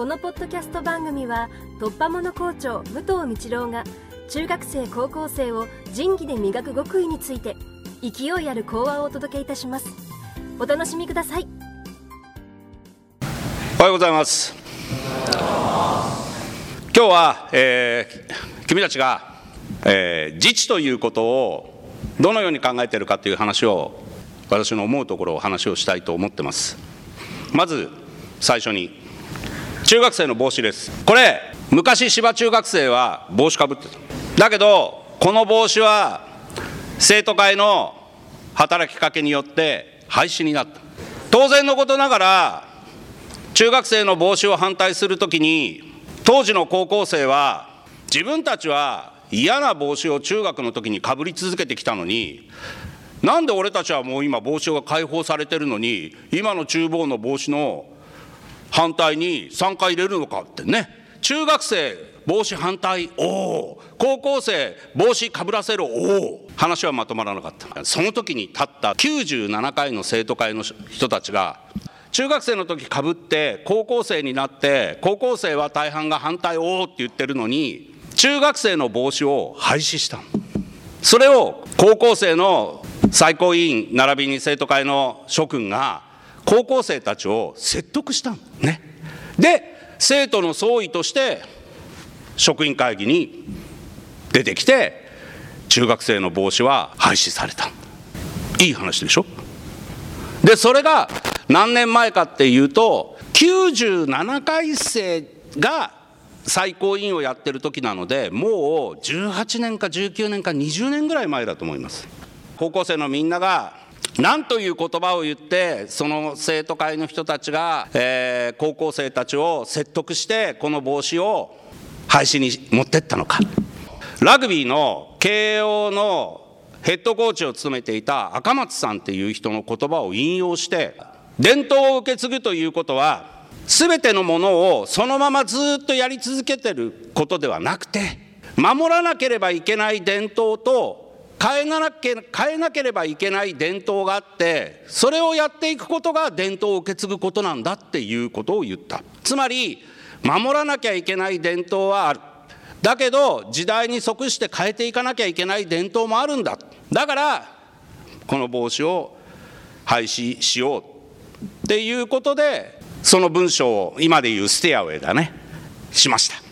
このポッドキャスト番組は突破者校長武藤道郎が中学生高校生を仁義で磨く極意について勢いある講話をお届けいたします。お楽しみください。おはようございます。今日は、えー、君たちが、えー、自治ということをどのように考えているかという話を私の思うところを話をしたいと思ってます。まず最初に中学生の帽子です。これ昔芝中学生は帽子かぶってた。だけどこの帽子は生徒会の働きかけによって廃止になった。当然のことながら中学生の帽子を反対するときに当時の高校生は自分たちは嫌な帽子を中学の時にかぶり続けてきたのになんで俺たちはもう今帽子が解放されてるのに今の厨房の帽子の反対に参加入れるのかってね。中学生帽子反対おお高校生帽子かぶらせろおお話はまとまらなかった。その時に立った97回の生徒会の人たちが中学生の時かぶって高校生になって高校生は大半が反対おおって言ってるのに中学生の帽子を廃止したそれを高校生の最高委員並びに生徒会の諸君が高校生たちを説得したね。で生徒の総意として職員会議に出てきて中学生の帽子は廃止されたいい話でしょ。でそれが何年前かっていうと97回生が最高委員をやってる時なのでもう18年か19年か20年ぐらい前だと思います。高校生のみんなが何という言葉を言ってその生徒会の人たちが、えー、高校生たちを説得してこの帽子を廃止に持ってったのか。ラグビーの慶応のヘッドコーチを務めていた赤松さんっていう人の言葉を引用して伝統を受け継ぐということは全てのものをそのままずっとやり続けてることではなくて守らなければいけない伝統と変えなけ変えなければいけない伝統があってそれをやっていくことが伝統を受け継ぐことなんだっていうことを言った。つまり守らなきゃいけない伝統はある。だけど時代に即して変えていかなきゃいけない伝統もあるんだ。だからこの帽子を廃止しようっていうことでその文章を今で言うステアウェイだね。しました。